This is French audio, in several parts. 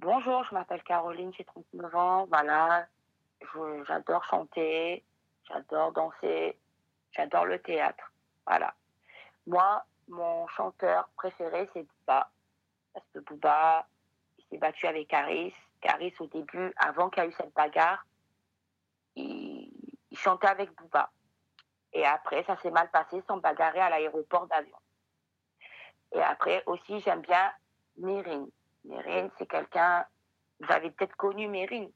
Bonjour, je m'appelle Caroline, j'ai 39 ans. Voilà, j'adore chanter, j'adore danser, j'adore le théâtre. Voilà. Moi, mon chanteur préféré, c'est Booba. Parce que Booba, il s'est battu avec Caris. Caris, au début, avant qu'il y ait eu cette bagarre, il, chantait avec Booba. Et après, ça s'est mal passé, sans bagarrer à l'aéroport d'avion. Et après, aussi, j'aime bien Mérine. Mérine, c'est quelqu'un, vous avez peut-être connu Mérine.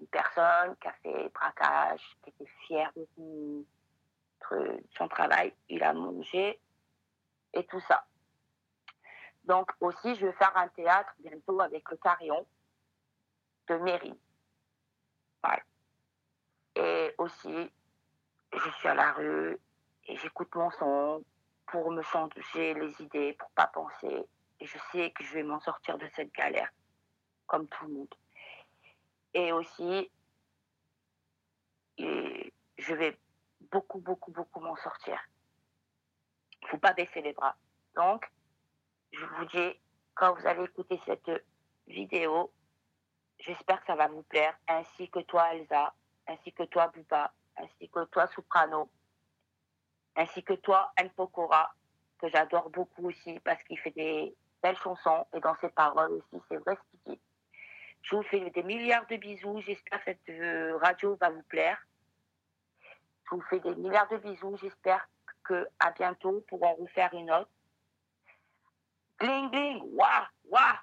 Une personne qui a fait braquage, qui était fière de son, travail. Il a mangé et tout ça. Donc aussi, je vais faire un théâtre bientôt avec le Carillon de Mérine. Et aussi, je suis à la rue et j'écoute mon son pour me changer les idées, pour pas penser. Et je sais que je vais m'en sortir de cette galère, comme tout le monde. Et aussi, je vais beaucoup, beaucoup, beaucoup m'en sortir. Il faut pas baisser les bras. Donc, je vous dis, quand vous allez écouter cette vidéo, j'espère que ça va vous plaire, ainsi que toi, Elsa, ainsi que toi, Buba, ainsi que toi, Soprano, ainsi que toi, Pokora, que j'adore beaucoup aussi parce qu'il fait des belles chansons et dans ses paroles aussi, c'est vrai ce qu'il. Je vous fais des milliards de bisous. J'espère que cette euh, radio va vous plaire. Je vous fais des milliards de bisous. J'espère que à bientôt pour en refaire une autre. Bling bling, waouh.